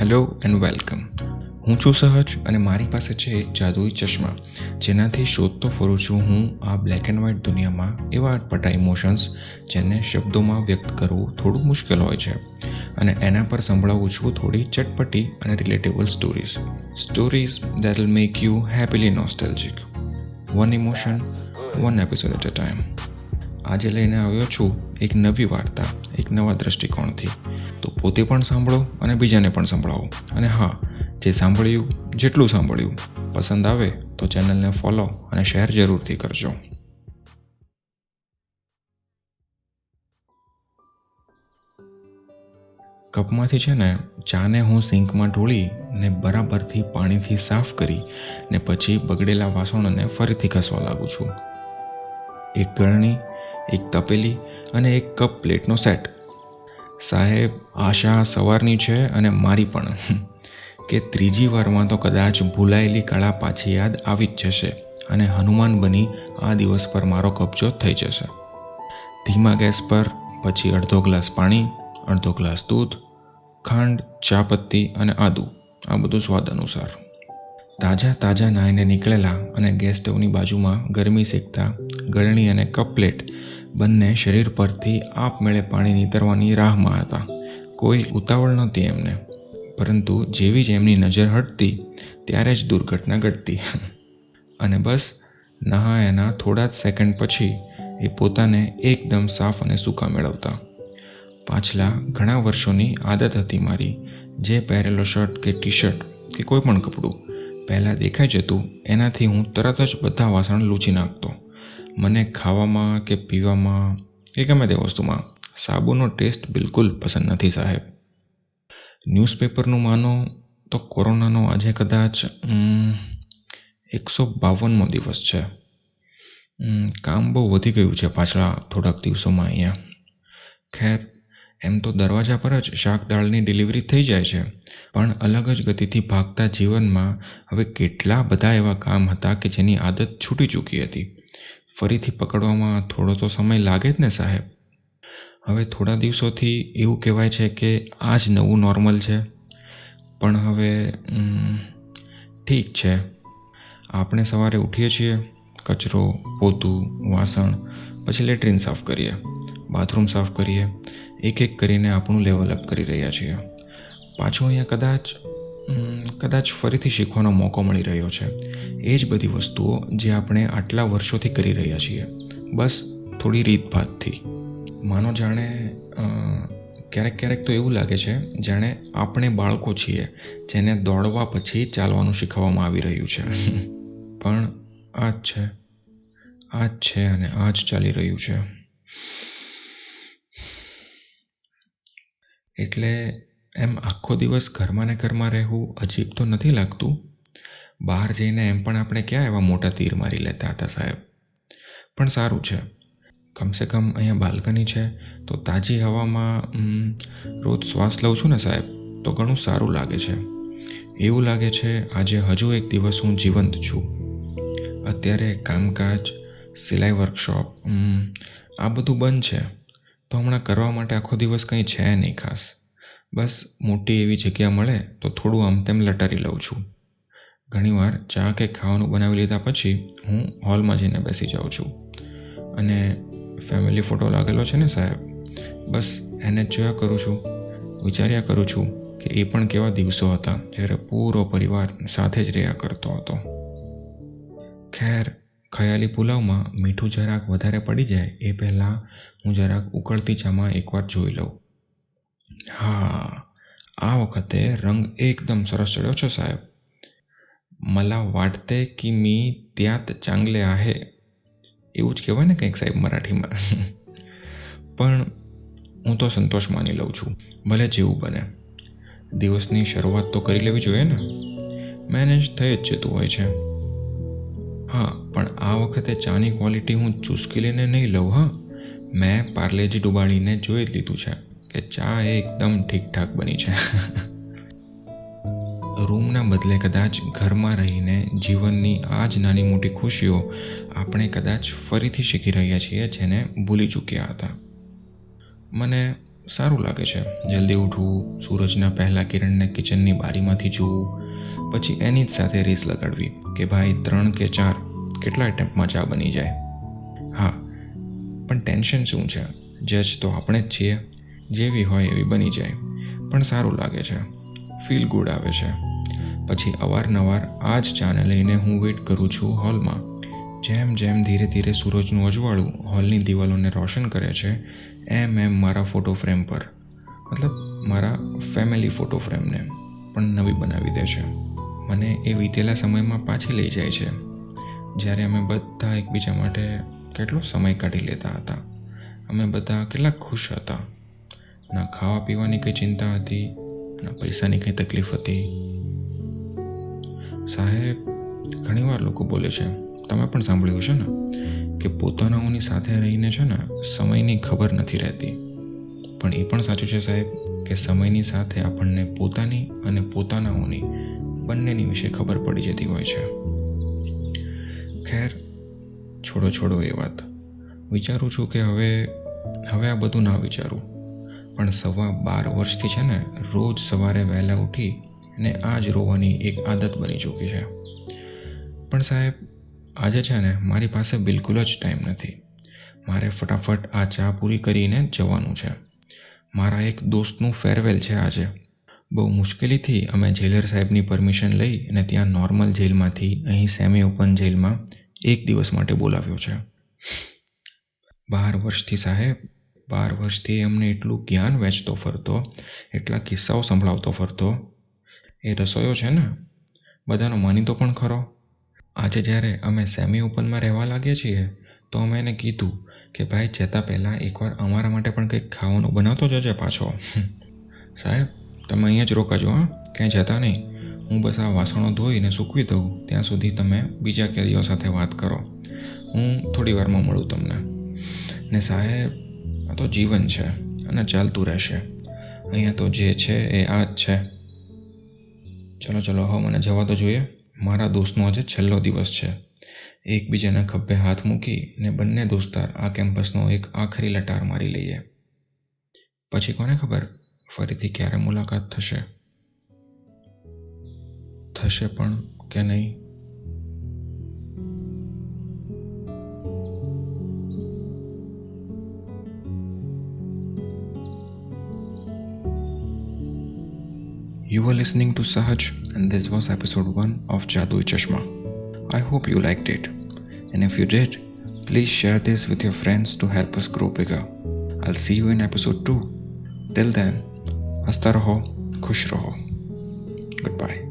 Hello and welcome. હું છું સહજ અને મારી પાસે છે એક જાદુઈ ચશ્મા, જેનાથી શોધતો ફરું છું હું આ બ્લેક એન્ડ વ્હાઇટ દુનિયામાં એવા અટપટા ઇમોશન્સ જેને શબ્દોમાં વ્યક્ત કરવું થોડું મુશ્કેલ હોય છે અને એના પર સંભળાવું છું થોડી ચટપટી અને relatable stories stories that will make you happily nostalgic one emotion one episode at a time આજે લઈને આવ્યો છું એક નવી વાર્તા. એક નવા દૃષ્ટિકોણથી તો પોતે પણ સાંભળો અને બીજાને પણ સંભળાવો. અને હા, જે સાંભળ્યું, જેટલું સાંભળ્યું પસંદ આવે તો ચેનલને ફોલો અને શેર જરૂરથી કરજો. કપમાંથી છે ને, ચાને હું સિંકમાં ઢોળી ને બરાબરથી પાણીથી સાફ કરી ને પછી બગડેલા વાસણોને ફરીથી ઘસવા લાગું છું. એક ગળણી એક તપેલી અને એક કપ પ્લેટનો સેટ. સાહેબ, આશા સવારની છે અને મારી પણ. કે ત્રીજી વારમાં તો કદાચ ભૂલાયેલી કળા પાછી યાદ આવી જ જશે અને હનુમાન બની આ દિવસ પર મારો કબજો થઈ જશે. ધીમા ગેસ પર, પછી અડધો ગ્લાસ પાણી, અડધો ગ્લાસ દૂધ, ખાંડ ચા પત્તી અને આદુ. આ બધું સ્વાદ અનુસાર. તાજા તાજા નાહીને નીકળેલા અને ગેસ સ્ટવની બાજુમાં ગરમી શેકતા ગળણી અને કપ પ્લેટ બંને શરીર પરથી આપમેળે પાણી નીતરવાની રાહમાં હતા. કોઈ ઉતાવળ નહોતી એમને. પરંતુ જેવી જ એમની નજર હટતી, ત્યારે જ દુર્ઘટના ઘટતી. અને બસ નહાયાના થોડા જ સેકન્ડ પછી એ પોતાને એકદમ સાફ અને સૂકા મેળવતા. પાછલા ઘણા વર્ષોની આદત હતી મારી, જે પહેરેલો શર્ટ કે ટી શર્ટ કે કોઈ પણ કપડું પહેલાં દેખાઈ જતું, એનાથી હું તરત જ બધા વાસણ લૂછી નાખતો. મને ખાવામાં કે પીવામાં કે ગમે તે વસ્તુમાં સાબુનો ટેસ્ટ બિલકુલ પસંદ નથી સાહેબ. ન્યૂઝપેપરનું માનો તો કોરોનાનો આજે કદાચ એકસો બાવનમો દિવસ છે. કામ બહુ વધી ગયું છે પાછલા થોડાક દિવસોમાં અહીંયા. ખેર, એમ તો દરવાજા પર જ શાક દાળની ડિલિવરી થઈ જાય છે, પણ અલગ જ ગતિથી ભાગતા જીવનમાં હવે કેટલા બધા એવા કામ હતા કે જેની આદત છૂટી ચૂકી હતી. ફરીથી પકડવામાં થોડો તો સમય લાગે જ ને, સાહેબ? હવે થોડા દિવસોથી એવું કહેવાય છે કે આ જ નવું નોર્મલ છે. પણ હવે ઠીક છે. આપણે સવારે ઉઠીએ છીએ, કચરો, પોતું, વાસણ, પછી લેટ્રિન સાફ કરીએ, બાથરૂમ સાફ કરીએ એક એક કરીને આપણું લેવલ અપ કરી રહ્યા છીએ. પાછું અહીંયા કદાચ કદાચ ફરીથી શીખવાનો મોકો મળી રહ્યો છે. એ જ બધી વસ્તુઓ જે આપણે આટલા વર્ષોથી કરી રહ્યા છીએ. બસ થોડી રીતભાતથી માનો જાણે ક્યારેક ક્યારેક તો એવું લાગે છે, જાણે આપણે બાળકો છીએ, જેને દોડવા પછી ચાલવાનું શીખવવામાં આવી રહ્યું છે. પણ આ જ છે. આ જ છે અને આ જ ચાલી રહ્યું છે. એટલે એમ આખો દિવસ ઘરમાં ને ઘરમાં રહેવું અજીબ તો નથી લાગતું? બહાર જઈને એમ પણ આપણે ક્યાં એવા મોટા તીર મારી લેતા હતા સાહેબ? પણ સારું છે. કમસે કમ અહીંયા બાલ્કની છે, તો તાજી હવામાં રોજ શ્વાસ લઉં છું ને સાહેબ, તો ઘણું સારું લાગે છે. એવું લાગે છે આજે હજુ એક દિવસ હું જીવંત છું. અત્યારે કામકાજ, સિલાઈ વર્કશોપ આ બધું બંધ છે. તો હમણાં કરવા માટે આખો દિવસ કંઈ છે નહીં ખાસ. બસ મોટી એવી જગ્યા મળે તો થોડું આમ તેમ લટારી લઉં છું. ઘણીવાર ચા કે ખાવાનું બનાવી લીધા પછી હું હોલમાં જઈને બેસી જાઉં છું. અને ફેમિલી ફોટો લાગેલો છે ને સાહેબ? બસ એને જોયા કરું છું. વિચાર્યા કરું છું કે એ પણ કેવા દિવસો હતા જ્યારે પૂરો પરિવાર સાથે જ રહ્યા કરતો હતો. ખેર, ખયાલી પુલાવમાં મીઠું જરાક વધારે પડી જાય એ પહેલાં હું જરાક ઉકળતી ચામાં એકવાર જોઈ લઉં. હા આ વખતે રંગ એકદમ સરસ ચડ્યો છે સાહેબ मला वाटते की मी त्यात चांगले आहे એવું જ કહેવાય ને કંઈક સાહેબ મરાઠીમાં પણ હું તો સંતોષ માની લઉં છું ભલે જેવું બને દિવસની શરૂઆત તો કરી લેવી જોઈએ ને મેનેજ થઈ જ જતું હોય છે હા પણ આ વખતે ચાની ક્વોલિટી હું ચૂસકી લઈને નહીં લઉં હા મેં પાર્લેજી ડુબાડીને જોઈ જ લીધું છે કે ચા એકદમ ઠીકઠાક બની છે. રૂમના બદલે કદાચ ઘરમાં રહીને જીવનની આ જ નાની મોટી ખુશીઓ આપણે કદાચ ફરીથી શીખી રહ્યા છીએ જેને ભૂલી ચૂક્યા હતા. મને સારું લાગે છે. જલ્દી ઉઠવું, સૂરજના પહેલાં કિરણને કિચનની બારીમાંથી જોવું, પછી એની જ સાથે રેસ લગાડવી કે ભાઈ ત્રણ કે ચાર કેટલા એટેમ્પમાં ચા બની જાય. હા, પણ ટેન્શન શું છે? જજ તો આપણે જ છીએ. જેવી હોય એવી બની જાય. પણ સારું લાગે છે. ફીલ ગુડ આવે છે. પછી અવારનવાર આ જ ચાને લઈને હું વેઇટ કરું છું હોલમાં જેમ જેમ ધીરે ધીરે સૂરજનું અજવાળું હોલની દિવાલોને રોશન કરે છે, એમ એમ મારા ફોટો ફ્રેમ પર. મતલબ મારા ફેમિલી ફોટો ફ્રેમને પણ નવી બનાવી દે છે. મને એ વીતેલા સમયમાં પાછી લઈ જાય છે. જ્યારે અમે બધા એકબીજા માટે કેટલો સમય કાઢી લેતા હતા. અમે બધા કેટલા ખુશ હતા. ના ખાવા પીવાની કંઈ ચિંતા હતી, ના પૈસાની કંઈ તકલીફ હતી. સાહેબ, ઘણીવાર લોકો બોલે છે, તમે પણ સાંભળ્યું હશે ને, કે પોતાનાઓની સાથે રહીને છે ને સમયની ખબર નથી રહેતી. પણ એ પણ સાચું છે સાહેબ, કે સમયની સાથે આપણને પોતાની અને પોતાનાઓની બંનેની વિશે ખબર પડી જતી હોય છે. ખેર, છોડો છોડો એ વાત. વિચારું છું કે હવે હવે આ બધું ના વિચારું. પણ સવા બાર વર્ષથી છે ને, રોજ સવારે વહેલા ઉઠી અને આ જ રોવાની એક આદત બની ચૂકી છે. પણ સાહેબ, આજે છે ને, મારી પાસે બિલકુલ જ ટાઈમ નથી. મારે ફટાફટ આ ચા પૂરી કરીને જવાનું છે. મારા એક દોસ્તનું ફેરવેલ છે આજે. બહુ મુશ્કેલીથી અમે જેલર સાહેબની પરમિશન લઈ અને ત્યાં નોર્મલ જેલમાંથી, અહીં સેમી ઓપન જેલમાં એક દિવસ માટે બોલાવ્યો છે. બાર વર્ષથી સાહેબ બાર વર્ષથી અમને એટલું જ્ઞાન વહેંચતો ફરતો, એટલા કિસ્સાઓ સંભળાવતો ફરતો. એ રસોયો છે ને? બધાનો માનીતો પણ ખરો. આજે જ્યારે અમે સેમી ઓપનમાં રહેવા લાગીએ છીએ, તો અમે એને કીધું કે, ભાઈ જતાં પહેલાં એકવાર અમારા માટે પણ કંઈક ખાવાનું બનાવતો જજે પાછો. સાહેબ, તમે અહીંયા જ રોકાજો, હા? ક્યાંય જતા નહીં. હું બસ આ વાસણો ધોઈને સૂકવી દઉં. ત્યાં સુધી તમે બીજા કેરીઓ સાથે વાત કરો. હું થોડી વારમાં મળું તમને. ને સાહેબ આ તો જીવન છે અને ચાલતું રહેશે. અહીંયા તો જે છે એ આ જ છે. ચલો ચલો, હવે મને જવા તો જોઈએ. મારા દોસ્તનો આજે છેલ્લો દિવસ છે. એકબીજાના ખભે હાથ મૂકી ને બંને દોસ્તાર આ કેમ્પસનો એક આખરી લટાર મારી લઈએ. પછી કોને ખબર? ફરીથી ક્યારે મુલાકાત થશે? થશે પણ કે નહીં? You were listening to Sahaj, and this was episode 1 of Jadui Chashma. I hope you liked it. And if you did, please share this with your friends to help us grow bigger. I'll see you in episode 2. Till then, hasta raho, khush raho.